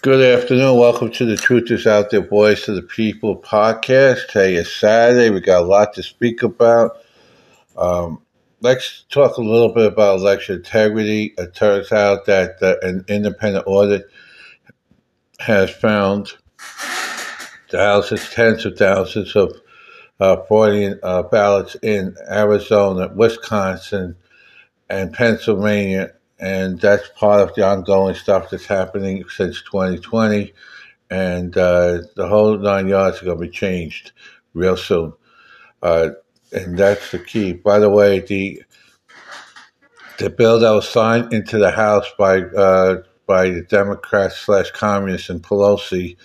Good afternoon. Welcome to the Truth is Out There Voice of the People podcast. Today is Saturday. We got a lot to speak about. Um, let's talk a little bit about election integrity. It turns out that uh, an independent audit has found thousands, tens of thousands of uh, fraudulent uh, ballots in Arizona, Wisconsin, and Pennsylvania and that's part of the ongoing stuff that's happening since 2020. And uh, the whole nine yards are going to be changed real soon. Uh, and that's the key. By the way, the the bill that was signed into the House by uh, by the Democrats slash communists and Pelosi,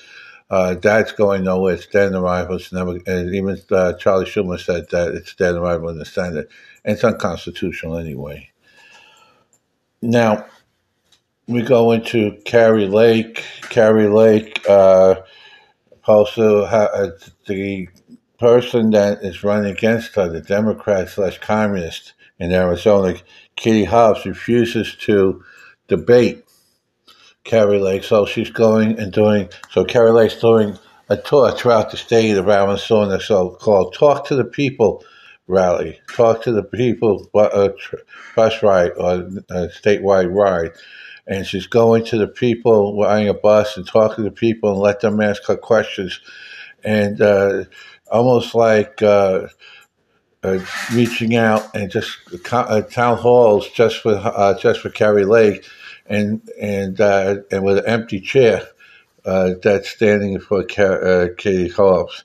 uh, that's going nowhere. It's dead in arrival. It's never, and even uh, Charlie Schumer said that it's dead in the arrival in the Senate. And it's unconstitutional anyway. Now, we go into Kari Lake. Kari Lake, uh, also uh, the person that is running against her, the Democrat slash communist in Arizona, Katie Hobbs, refuses to debate Kari Lake. So she's going and doing, so Kari Lake's doing a tour throughout the state of Arizona, so called Talk to the People rally, talk to the people, uh, bus ride or a statewide ride. And she's going to the people riding a bus and talking to people and let them ask her questions. And uh, almost like uh, uh, reaching out and just uh, town halls just for uh, just for Kari Lake, and and uh, and with an empty chair that's standing for Katie Hobbs.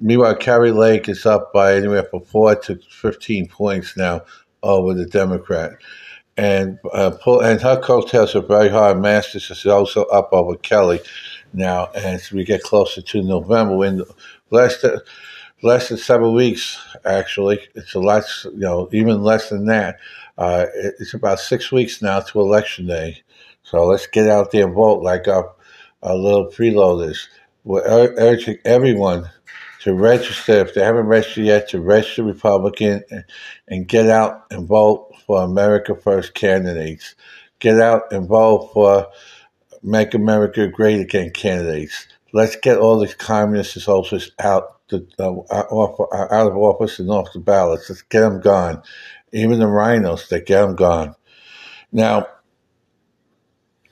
Meanwhile, Kari Lake is up by anywhere from four to 15 points now over the Democrat. And uh, and her coattails are very hard. Masters is also up over Kelly now. as we get closer to November, in less than, less than seven weeks, actually, it's a lot, you know, even less than that. Uh, it's about six weeks now to election day. So let's get out there and vote like our, our little freeloaders. We're urging everyone to register if they haven't registered yet to register Republican and get out and vote for America First candidates. Get out and vote for Make America Great Again candidates. Let's get all these communist officers out, the, uh, out of office and off the ballots. Let's get them gone. Even the rhinos, they get them gone. Now,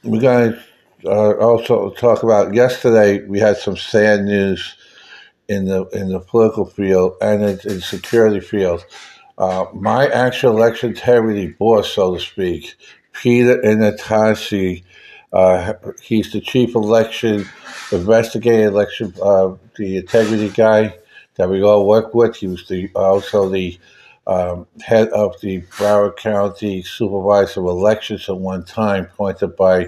we're going to uh, also talk about yesterday. We had some sad news in the in the political field and in, in security field. Uh, my actual election integrity boss, so to speak, Peter Antonacci, uh, he's the chief election investigator, election uh, the integrity guy that we all work with. He was the also the um, head of the Broward County Supervisor of Elections at one time, appointed by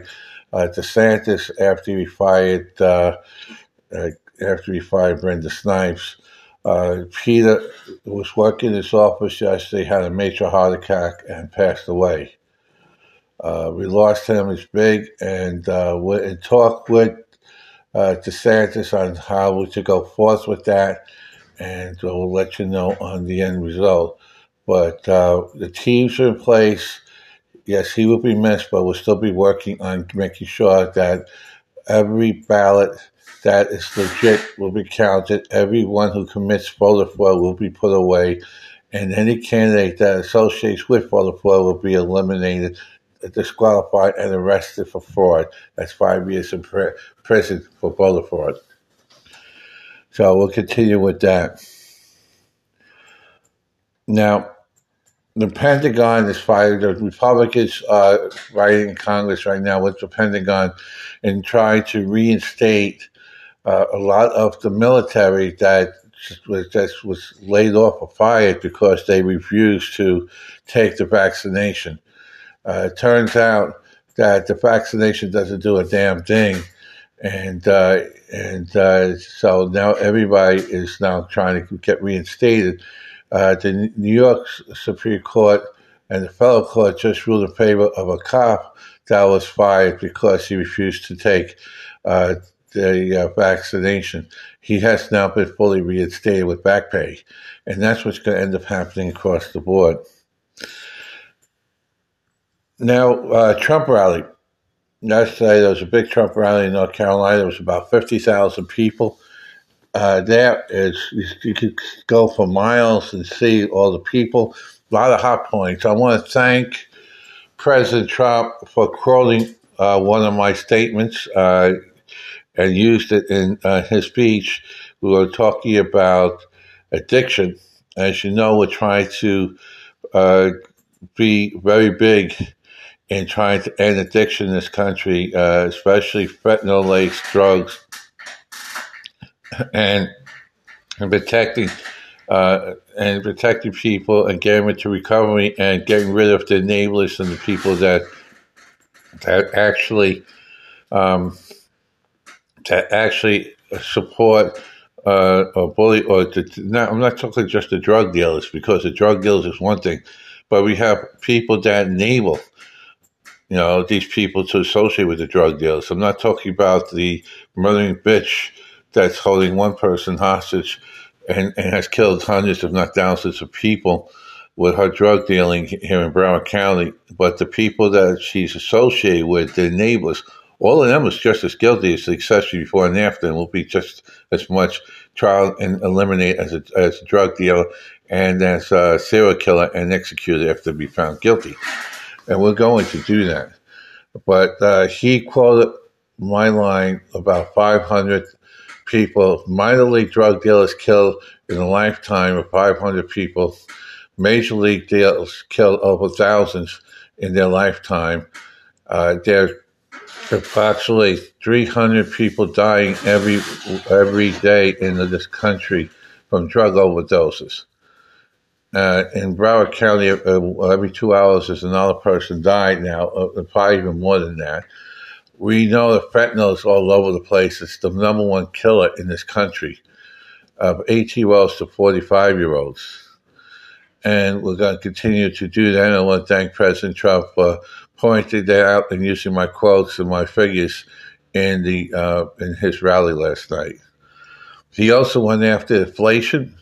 uh, DeSantis after he fired uh, uh, after he fired Brenda Snipes. Uh, Peter was working in his office yesterday, had a major heart attack, and passed away. Uh, we lost him. It's big, and uh, we in talk with uh, DeSantis on how we should go forth with that, and we'll let you know on the end result. But uh, the teams are in place. Yes, he will be missed, but we'll still be working on making sure that every ballot that is legit will be counted. Everyone who commits voter fraud will be put away, and any candidate that associates with voter fraud will be eliminated, disqualified, and arrested for fraud. That's five years in prison for voter fraud. So we'll continue with that. Now, the Pentagon is fighting. The Republicans are fighting in Congress right now with the Pentagon and trying to reinstate uh, a lot of the military that was was laid off or fired because they refused to take the vaccination. Uh, it turns out that the vaccination doesn't do a damn thing, and uh, and uh, so now everybody is now trying to get reinstated. Uh, the New York Supreme Court and the federal court just ruled in favor of a cop that was fired because he refused to take uh, the uh, vaccination, he has now been fully reinstated with back pay. And that's what's going to end up happening across the board. Now, uh, Trump rally. yesterday there was a big Trump rally in North Carolina. There was about 50,000 people. Uh, there is, you could go for miles and see all the people. A lot of hot points. I want to thank President Trump for quoting uh, one of my statements uh, and used it in uh, his speech. We were talking about addiction. As you know, we're trying to uh, be very big in trying to end addiction in this country, uh, especially fentanyl laced drugs, and, and protecting uh, and protecting people and getting them into recovery and getting rid of the enablers and the people that that actually um, that actually support uh, or bully or to, not, I'm not talking just the drug dealers because the drug dealers is one thing, but we have people that enable you know these people to associate with the drug dealers. I'm not talking about the murdering bitch that's holding one person hostage and, and has killed hundreds, if not thousands, of people with her drug dealing here in Broward County. But the people that she's associated with, the neighbors, all of them was just as guilty as the accessory before and after, and will be just as much trial and eliminate as a, as a drug dealer and as a serial killer and executed after be found guilty. And we're going to do that. But uh, he quoted my line about 500 people, minor league drug dealers killed in a lifetime of 500 people. Major league dealers killed over thousands in their lifetime. Uh, there approximately 300 people dying every every day in this country from drug overdoses. Uh, in Broward County, uh, every two hours there's another person died now, uh, probably even more than that. We know that fentanyl is all over the place. It's the number one killer in this country of 18 year olds to 45 year olds. And we're going to continue to do that. I want to thank President Trump for pointing that out and using my quotes and my figures in the uh, in his rally last night. He also went after inflation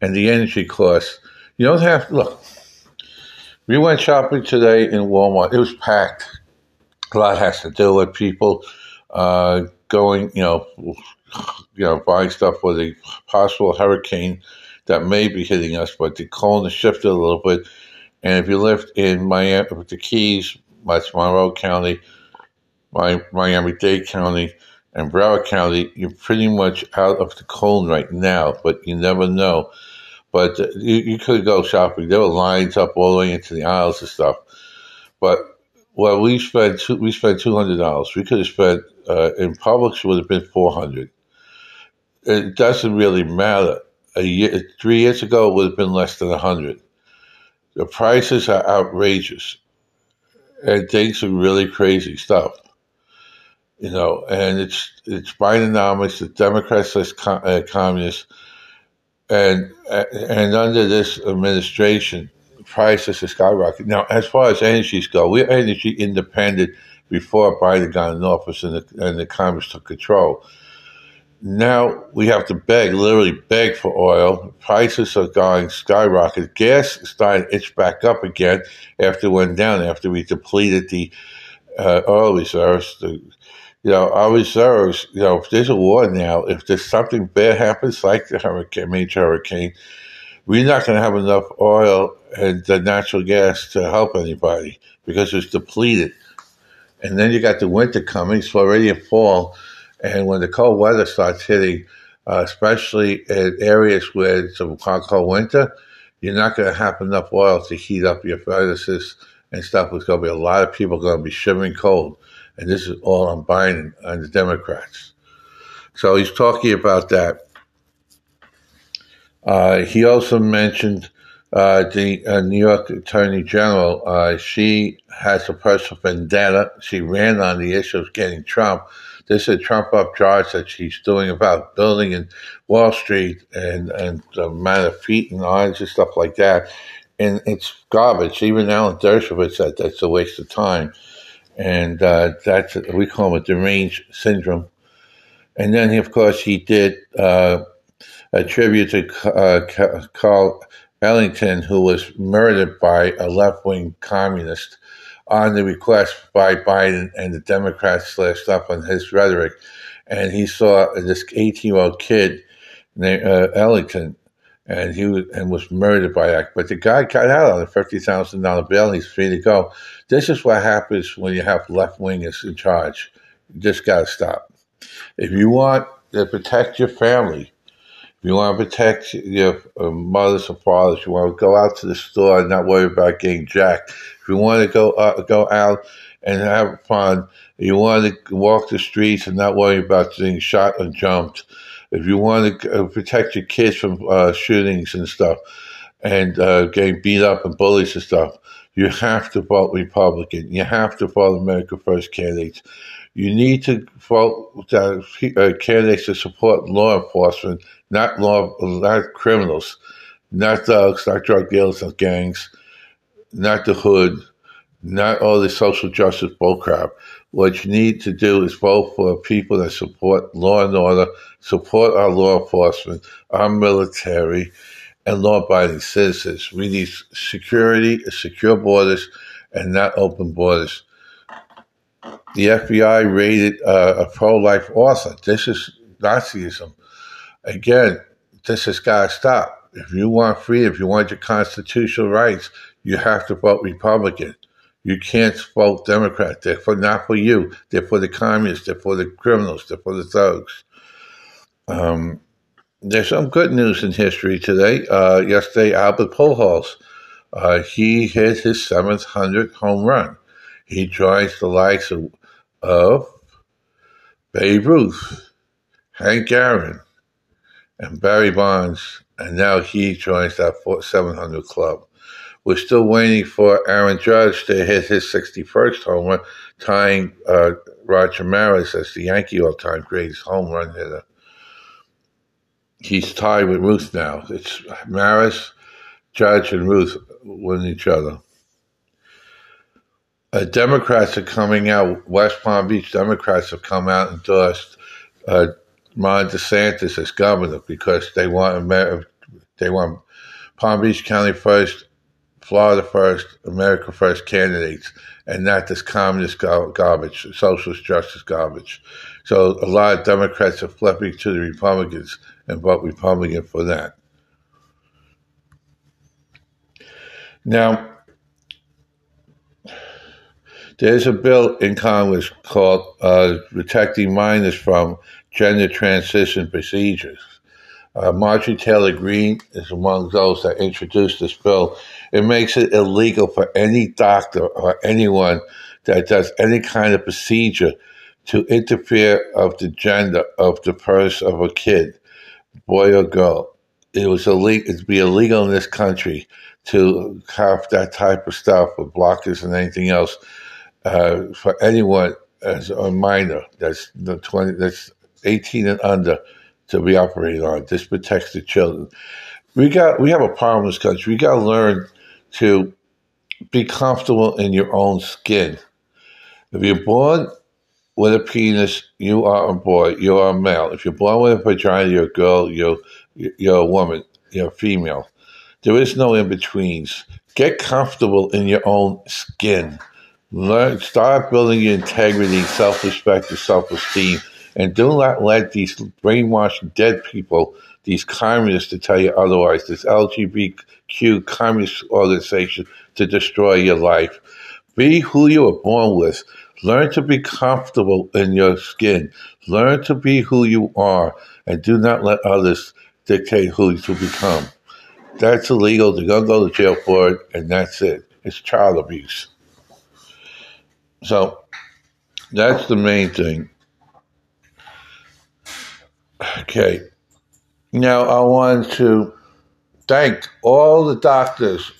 and the energy costs. You don't have to look. We went shopping today in Walmart. It was packed a lot has to do with people uh, going, you know, you know, buying stuff for the possible hurricane that may be hitting us, but the cold has shifted a little bit. And if you live in Miami, the Keys, that's Monroe County, Miami Dade County, and Broward County, you're pretty much out of the cold right now, but you never know. But you, you could go shopping. There were lines up all the way into the aisles and stuff. But well, we spent two, we spent two hundred dollars. We could have spent uh, in Publix would have been four hundred. It doesn't really matter. A year, three years ago, it would have been less than a hundred. The prices are outrageous, and things are really crazy stuff. You know, and it's it's Bidenomics, the Democrats as uh, communists, and and under this administration, prices are skyrocketing. Now, as far as energies go, we're energy independent before Biden got in office and the, and the Congress took control. Now we have to beg, literally beg for oil. Prices are going skyrocket. Gas is starting to itch back up again after it went down, after we depleted the uh, oil reserves. The, you know, our reserves, you know, if there's a war now, if there's something bad happens, like the hurricane, major hurricane, we're not going to have enough oil and the natural gas to help anybody because it's depleted. And then you got the winter coming, it's already fall. And when the cold weather starts hitting, uh, especially in areas where it's a cold winter, you're not going to have enough oil to heat up your furnaces and stuff. There's going to be a lot of people going to be shivering cold. And this is all on Biden and the Democrats. So he's talking about that. Uh, he also mentioned uh, the uh, New York Attorney General. Uh, she has a personal vendetta. She ran on the issue of getting Trump. This is a Trump up charge that she's doing about building in Wall Street and, and the amount of feet and eyes and stuff like that. And it's garbage. Even Alan Dershowitz said that's a waste of time. And uh, that's, we call it deranged syndrome. And then, of course, he did uh, a tribute to uh, Carl Ellington, who was murdered by a left wing communist on the request by Biden and the Democrats slashed up on his rhetoric. And he saw this 18 year old kid named uh, Ellington, and he was, and was murdered by that. But the guy got out on a fifty thousand dollar bail. And he's free to go. This is what happens when you have left wingers in charge. You just got to stop. If you want to protect your family, you want to protect your uh, mothers and fathers, you want to go out to the store and not worry about getting jacked. If you want to go uh, go out and have fun, you want to walk the streets and not worry about getting shot and jumped if you want to uh, protect your kids from uh, shootings and stuff and uh, getting beat up and bullies and stuff, you have to vote Republican. You have to vote America First candidates. You need to vote uh, candidates to support law enforcement, not law, not criminals, not thugs, not drug dealers, not gangs, not the hood, not all the social justice bullcrap. What you need to do is vote for people that support law and order, support our law enforcement, our military, and law abiding citizens. We need security, secure borders, and not open borders. The FBI raided uh, a pro life author. This is Nazism. Again, this has got to stop. If you want freedom, if you want your constitutional rights, you have to vote Republican. You can't vote Democrat. They're for not for you. They're for the communists. They're for the criminals. They're for the thugs. Um, there's some good news in history today. Uh, yesterday, Albert Pujols, uh, he hit his seventh hundred home run. He joins the likes of, of Babe Ruth, Hank Aaron, and Barry Bonds, and now he joins that 700 club. We're still waiting for Aaron Judge to hit his 61st home run, tying uh, Roger Maris as the Yankee all-time greatest home run hitter. He's tied with Ruth now. It's Maris, Judge, and Ruth with each other. Uh, Democrats are coming out. West Palm Beach Democrats have come out and endorsed uh, Ron DeSantis as governor because they want they want Palm Beach County first Florida first, America first candidates, and not this communist garbage, socialist justice garbage. So a lot of Democrats are flipping to the Republicans and vote Republican for that. Now, there's a bill in Congress called uh, Protecting Minors from Gender Transition Procedures. Uh, Marjorie Taylor Greene is among those that introduced this bill. It makes it illegal for any doctor or anyone that does any kind of procedure to interfere of the gender of the person of a kid, boy or girl. It was illegal. It'd be illegal in this country to have that type of stuff with blockers and anything else uh, for anyone as a minor that's the twenty that's eighteen and under to be operating on. This protects the children. We got we have a problem in this country. We got to learn to be comfortable in your own skin. If you're born with a penis, you are a boy. You are a male. If you're born with a vagina, you're a girl. You're you're a woman. You're a female. There is no in betweens. Get comfortable in your own skin. Learn. Start building your integrity, self respect, and self esteem and do not let these brainwashed dead people, these communists, to tell you otherwise, this LGBTQ communist organization to destroy your life. Be who you were born with. Learn to be comfortable in your skin. Learn to be who you are, and do not let others dictate who you become. That's illegal. They're going to go to jail for it, and that's it. It's child abuse. So that's the main thing. Okay. Now I want to thank all the doctors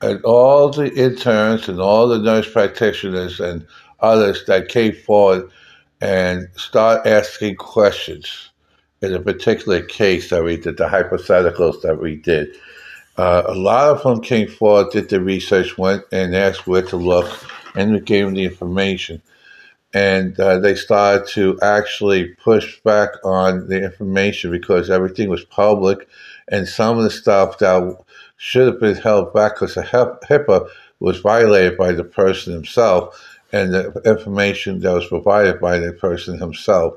and all the interns and all the nurse practitioners and others that came forward and start asking questions in a particular case that we did, the hypotheticals that we did. Uh, a lot of them came forward, did the research, went and asked where to look, and we gave them the information and uh, they started to actually push back on the information because everything was public, and some of the stuff that should have been held back because of HIPAA was violated by the person himself, and the information that was provided by the person himself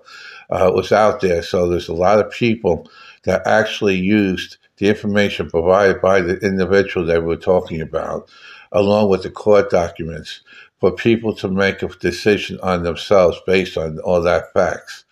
uh, was out there. So there's a lot of people that actually used the information provided by the individual that we're talking about, along with the court documents, for people to make a decision on themselves based on all that facts.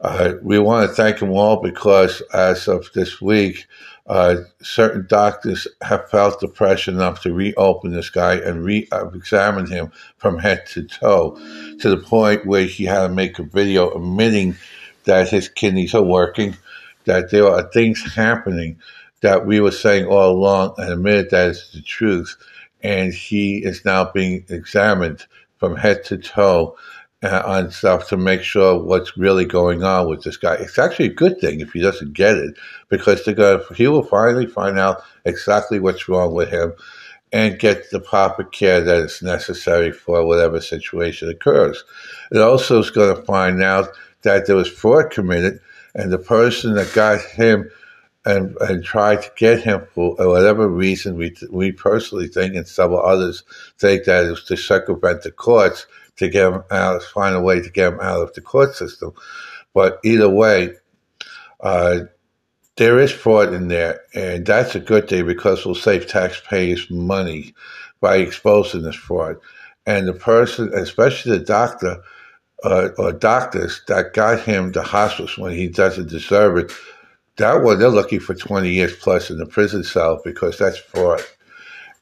Uh, we want to thank them all because as of this week, uh, certain doctors have felt the pressure enough to reopen this guy and re-examine him from head to toe, to the point where he had to make a video admitting that his kidneys are working, that there are things happening that we were saying all along, and admitted that is the truth. And he is now being examined from head to toe uh, on stuff to make sure what's really going on with this guy. It's actually a good thing if he doesn't get it because they're going he will finally find out exactly what's wrong with him and get the proper care that is necessary for whatever situation occurs. It also is going to find out that there was fraud committed and the person that got him and, and tried to get him for whatever reason we we personally think and several others think that was to circumvent the courts to get him out, find a way to get him out of the court system. But either way, uh, there is fraud in there, and that's a good thing because we'll save taxpayers money by exposing this fraud. And the person, especially the doctor uh, or doctors that got him the hospice when he doesn't deserve it, that one they're looking for 20 years plus in the prison cell because that's fraud.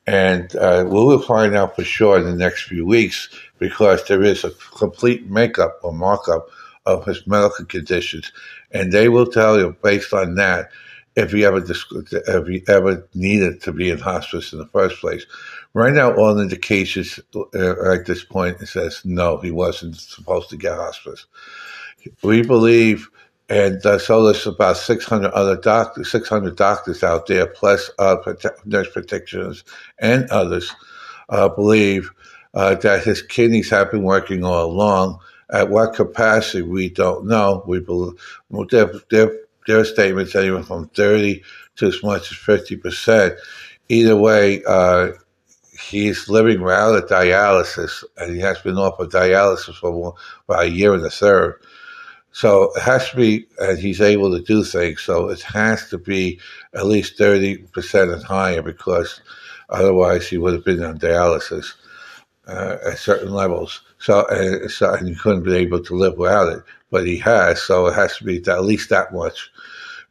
And uh, we will find out for sure in the next few weeks because there is a complete makeup or markup of his medical conditions, and they will tell you based on that if he ever if he ever needed to be in hospice in the first place. Right now, all indications uh, at this point it says no, he wasn't supposed to get hospice. We believe and uh, so there's about 600 other doctors, 600 doctors out there, plus uh, nurse practitioners and others, uh, believe uh, that his kidneys have been working all along. At what capacity, we don't know. We believe their, their, their statements anywhere from 30 to as much as 50%. Either way, uh, he's living without a dialysis, and he has been off of dialysis for about a year and a third. So it has to be, and he's able to do things. So it has to be at least 30% and higher because otherwise he would have been on dialysis uh, at certain levels. So, uh, so, and he couldn't be able to live without it. But he has, so it has to be at least that much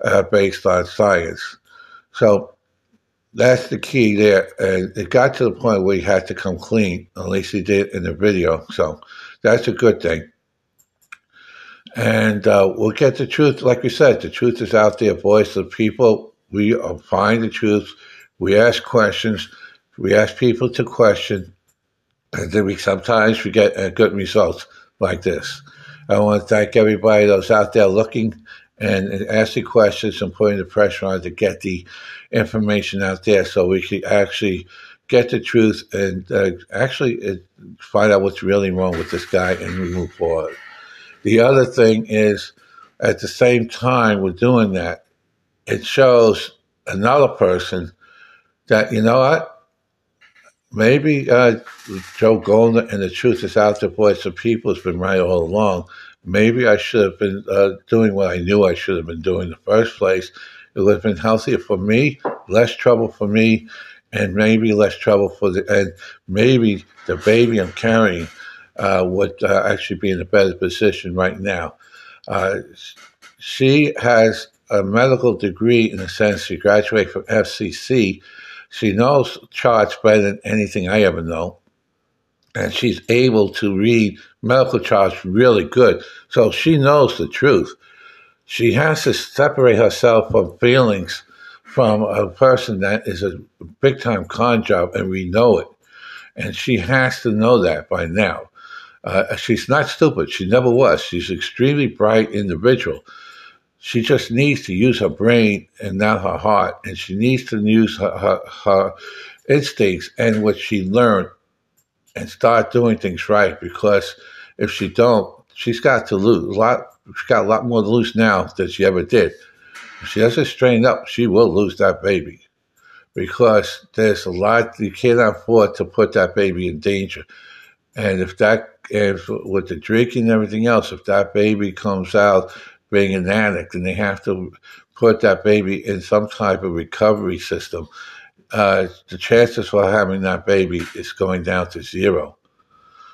uh, based on science. So that's the key there. And it got to the point where he had to come clean, at least he did in the video. So that's a good thing. And uh, we'll get the truth. Like we said, the truth is out there, voice of people. We find the truth. We ask questions. We ask people to question. And then we sometimes we get uh, good results like this. I want to thank everybody that's out there looking and, and asking questions and putting the pressure on to get the information out there so we can actually get the truth and uh, actually uh, find out what's really wrong with this guy and move forward. The other thing is, at the same time we're doing that, it shows another person that, you know what, maybe uh, Joe Golden and the truth is out there, voice of people has been right all along. Maybe I should have been uh, doing what I knew I should have been doing in the first place. It would have been healthier for me, less trouble for me, and maybe less trouble for the, and maybe the baby I'm carrying would uh, actually be in a better position right now. Uh, she has a medical degree in the sense she graduated from FCC. She knows charts better than anything I ever know. And she's able to read medical charts really good. So she knows the truth. She has to separate herself from feelings from a person that is a big time con job, and we know it. And she has to know that by now. Uh, she's not stupid. She never was. She's an extremely bright individual. She just needs to use her brain and not her heart, and she needs to use her, her, her instincts and what she learned and start doing things right. Because if she don't, she's got to lose a lot. She's got a lot more to lose now than she ever did. If she doesn't strain up, she will lose that baby because there's a lot you cannot afford to put that baby in danger. And if that, if with the drinking and everything else, if that baby comes out being an addict and they have to put that baby in some type of recovery system, uh, the chances for having that baby is going down to zero.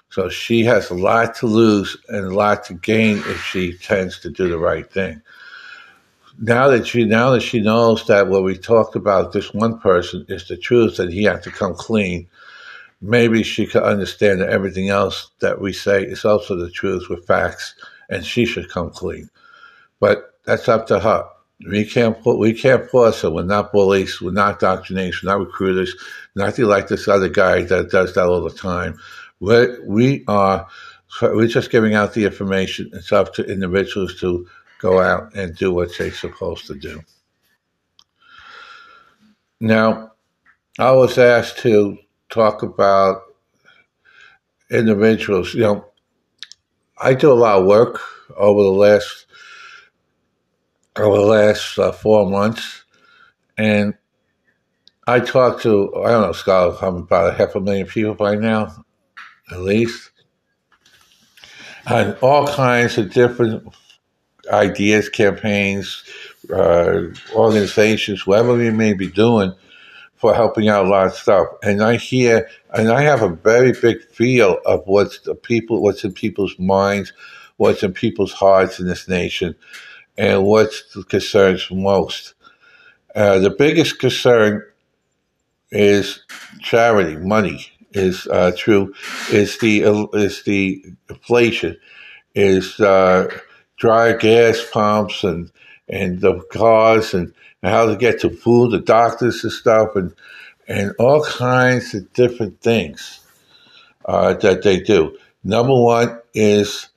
So she has a lot to lose and a lot to gain if she tends to do the right thing. Now that she now that she knows that what we talked about this one person is the truth and he had to come clean, maybe she could understand that everything else that we say is also the truth with facts and she should come clean. But that's up to her. We can't we can't force her. We're not bullies. We're not doctrination. We're not recruiters. Nothing like this other guy that does that all the time. We're, we are, we're just giving out the information. It's up to individuals to go out and do what they're supposed to do. Now, I was asked to talk about individuals. You know, I do a lot of work over the last over the last uh, four months, and I talked to I don't know, Scott, I'm about a half a million people by now, at least, and all kinds of different ideas, campaigns, uh, organizations, whatever we may be doing for helping out a lot of stuff. And I hear, and I have a very big feel of what's the people, what's in people's minds, what's in people's hearts in this nation and what concerns most. Uh, the biggest concern is charity, money is uh, true. Is the is the inflation, is uh, dry gas pumps and and the cars and, and how to get to food, the doctors and stuff, and and all kinds of different things uh, that they do. Number one is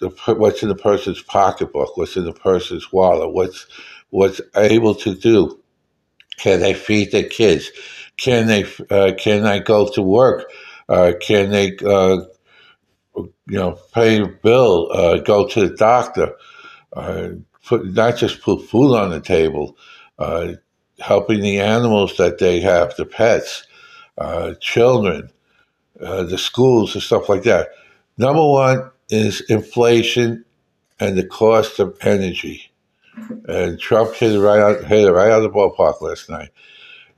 the, what's in the person's pocketbook, what's in the person's wallet, what's what's able to do. Can they feed their kids? Can they uh, can I go to work? Uh, can they uh, you know pay a bill? Uh, go to the doctor? Uh, put not just put food on the table, uh, helping the animals that they have, the pets, children, the schools, and stuff like that. Number one, is inflation and the cost of energy. And Trump hit it right out, hit it right out of the ballpark last night.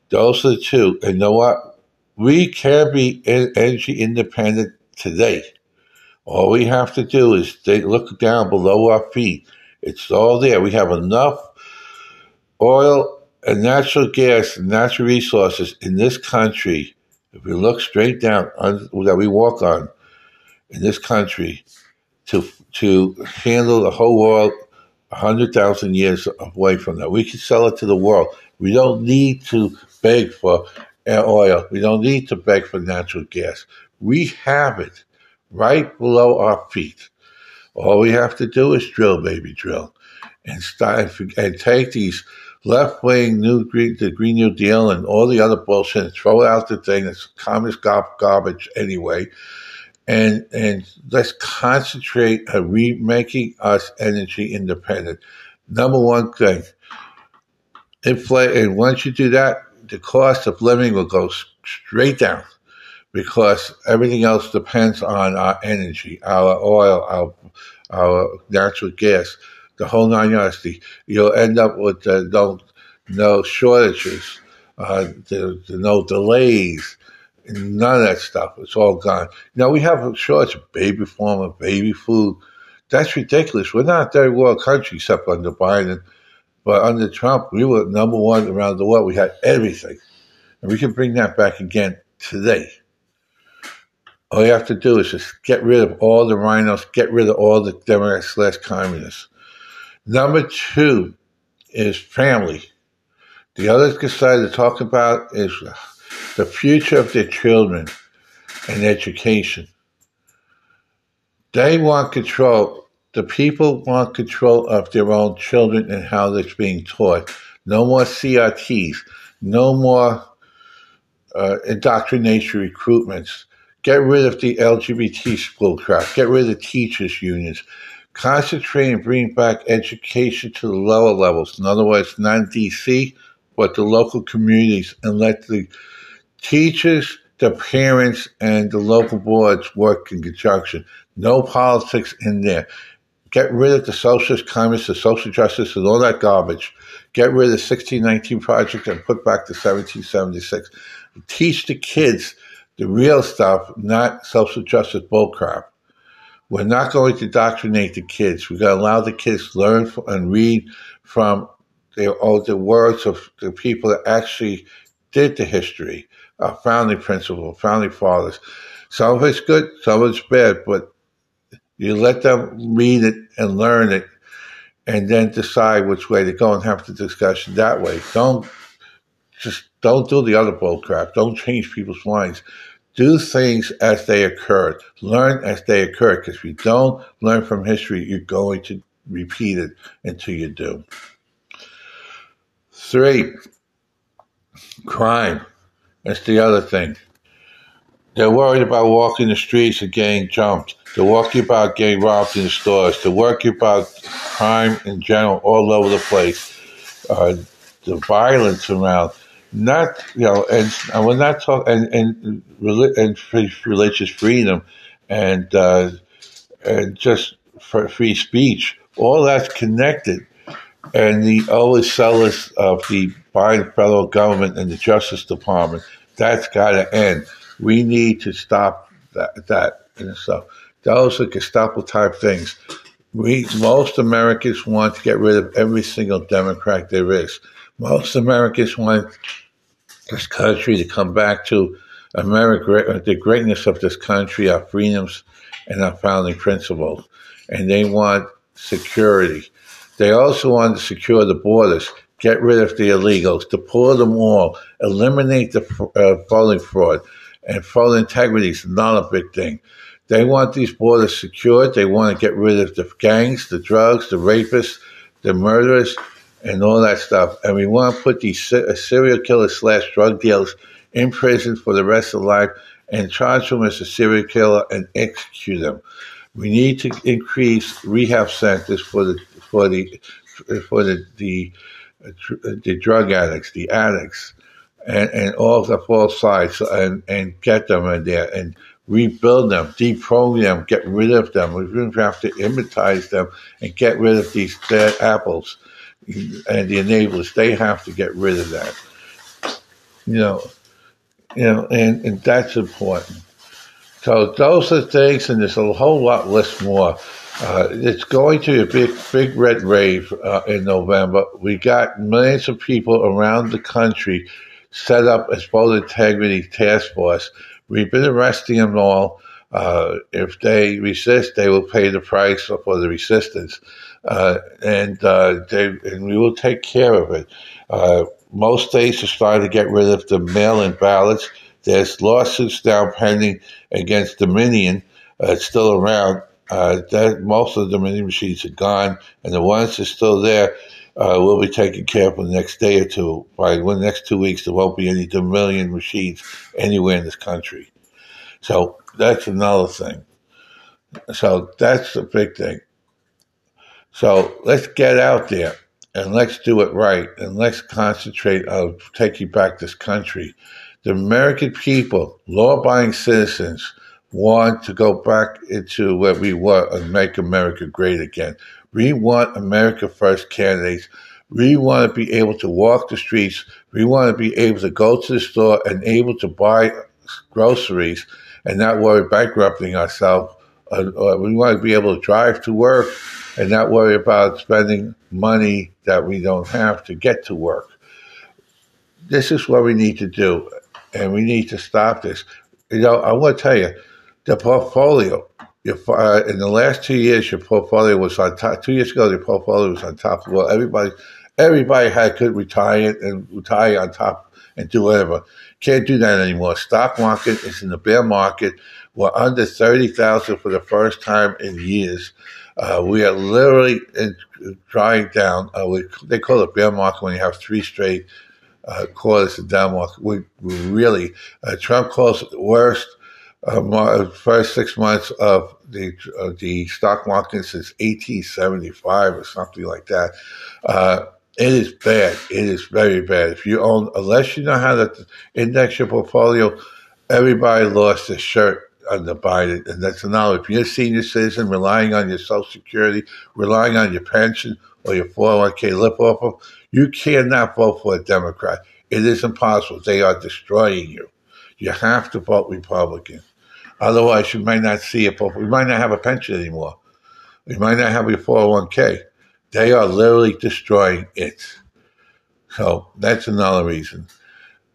Those are the two. And you know what? We can be energy independent today. All we have to do is look down below our feet. It's all there. We have enough oil and natural gas and natural resources in this country. If we look straight down on, that we walk on in this country, to to handle the whole world hundred thousand years away from that. We can sell it to the world. We don't need to beg for uh, oil. We don't need to beg for natural gas. We have it right below our feet. All we have to do is drill, baby, drill, and start and take these left wing new green, the Green New Deal and all the other bullshit and throw out the thing that's communist garbage anyway. And and let's concentrate on remaking us energy independent. Number one thing, inflate, and once you do that, the cost of living will go straight down because everything else depends on our energy, our oil, our our natural gas, the whole nine yards. You'll end up with uh, no no shortages, uh, the, the no delays None of that stuff. It's all gone. Now we have a shortage of baby formula, baby food. That's ridiculous. We're not a third world country except under Biden. But under Trump, we were number one around the world. We had everything. And we can bring that back again today. All you have to do is just get rid of all the rhinos, get rid of all the Democrats slash communists. Number two is family. The other side to talk about is the future of their children and education. They want control. The people want control of their own children and how it's being taught. No more CRTs. No more uh, indoctrination recruitments. Get rid of the LGBT school crap. Get rid of the teachers' unions. Concentrate and bring back education to the lower levels. In other words, not DC, but the local communities and let the teachers, the parents, and the local boards work in conjunction. No politics in there. Get rid of the socialist, communist, the social justice, and all that garbage. Get rid of the 1619 project and put back the 1776. Teach the kids the real stuff, not justice bullcrap. We're not going to indoctrinate the kids. We're going to allow the kids to learn and read from the, oh, the words of the people that actually did the history, our founding principles, founding fathers. Some of it's good, some of it's bad, but you let them read it and learn it and then decide which way to go and have the discussion that way. Don't just don't do the other bull crap. Don't change people's minds. Do things as they occurred. Learn as they occurred. Because if you don't learn from history, you're going to repeat it until you do. Three, crime. That's the other thing. They're worried about walking the streets and getting jumped. They're worried about getting robbed in the stores. They're worried about crime in general all over the place. Uh, the violence around not you know, and, and we're not talking and and, and religious freedom, and uh, and just free speech. All that's connected, and the always zealous of the Biden federal government and the Justice Department. That's got to end. We need to stop that. That and so those are Gestapo type things. We most Americans want to get rid of every single Democrat there is. Most Americans want this country to come back to America, the greatness of this country, our freedoms, and our founding principles. And they want security. They also want to secure the borders, get rid of the illegals, deport them all, eliminate the uh, voting fraud, and voter integrity is not a big thing. They want these borders secured. They want to get rid of the gangs, the drugs, the rapists, the murderers, and all that stuff. And we want to put these uh, serial killers slash drug dealers in prison for the rest of life and charge them as a serial killer and execute them. We need to increase rehab centers for the for the for the the, the drug addicts, the addicts, and, and all the both sides, and, and get them in there and rebuild them, deprogram them, get rid of them. We have to immunize them and get rid of these dead apples and the enablers, they have to get rid of that. You know, you know, and, and that's important. So those are things, and there's a whole lot less more. Uh, it's going to be a big, big red rave uh, in November. We got millions of people around the country set up as voter integrity task force. We've been arresting them all. Uh, if they resist, they will pay the price for the resistance uh, and uh, they and we will take care of it. Uh, most states are starting to get rid of the mail-in ballots. There's lawsuits now pending against Dominion. Uh, it's still around. Uh, that most of the Dominion machines are gone, and the ones that are still there uh, will be taken care of in the next day or two. By the next two weeks, there won't be any Dominion machines anywhere in this country. So that's another thing. So that's the big thing. So let's get out there and let's do it right and let's concentrate on taking back this country. The American people, law abiding citizens, want to go back into where we were and make America great again. We want America First candidates. We want to be able to walk the streets. We want to be able to go to the store and able to buy groceries and not worry bankrupting ourselves. Uh, uh, we want to be able to drive to work and not worry about spending money that we don't have to get to work. This is what we need to do, and we need to stop this. You know, I want to tell you, the portfolio. Your, uh, in the last two years, your portfolio was on top. Two years ago, the portfolio was on top. Well, everybody, everybody had could retire and retire on top and do whatever. Can't do that anymore. Stock market is in the bear market. We're under thirty thousand for the first time in years. Uh, we are literally in, drawing down. Uh, we, they call it bear market when you have three straight uh, quarters of down market. We, we really, uh, Trump calls it the worst uh, first six months of the the stock market since 1875 or something like that. Uh, It is bad. It is very bad. If you own, unless you know how to index your portfolio, everybody lost their shirt under Biden, and that's another. If you're a senior citizen relying on your Social Security, relying on your pension or your 401k lip off, you cannot vote for a Democrat. It is impossible. They are destroying you. You have to vote Republican. Otherwise, you might not see it. We might not have a pension anymore. We might not have your 401k. They are literally destroying it. So that's another reason.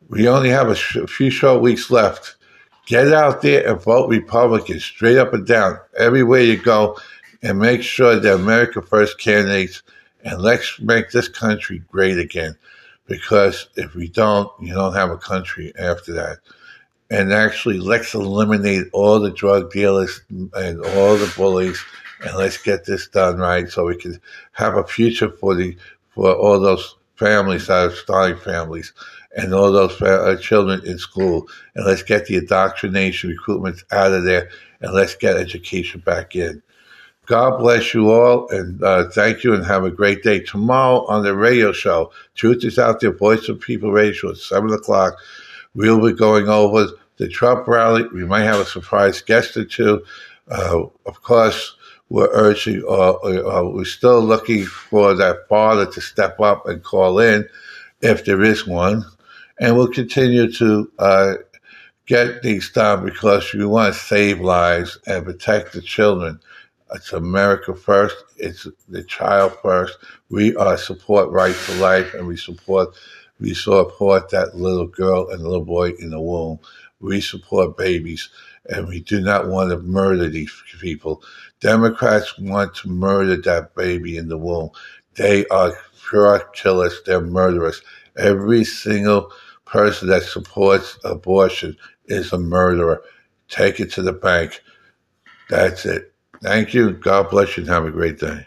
We only have a, few short weeks left. Get out there and vote Republican, straight up and down, everywhere you go, and make sure that America First candidates, and let's make this country great again. Because if we don't, you don't have a country after that. And actually, let's eliminate all the drug dealers and all the bullies and let's get this done right so we can have a future for the for all those families that are starting families and all those uh, children in school. And let's get the indoctrination recruitment out of there and let's get education back in. God bless you all and uh, thank you and have a great day. Tomorrow on the radio show truth is out there voice of people radio show at 7 o'clock. We'll be going over the trump rally. We might have a surprise guest or two. Uh, of course we're urging, uh, uh, we're still looking for that father to step up and call in if there is one. And we'll continue to uh, get these done because we want to save lives and protect the children. It's America first. It's the child first. We uh, support right to life, and we support we support that little girl and little boy in the womb. We support babies, and we do not want to murder these people. Democrats want to murder that baby in the womb. They are pure killers. They're murderers. Every single person that supports abortion is a murderer. Take it to the bank. That's it. Thank you. God bless you and have a great day.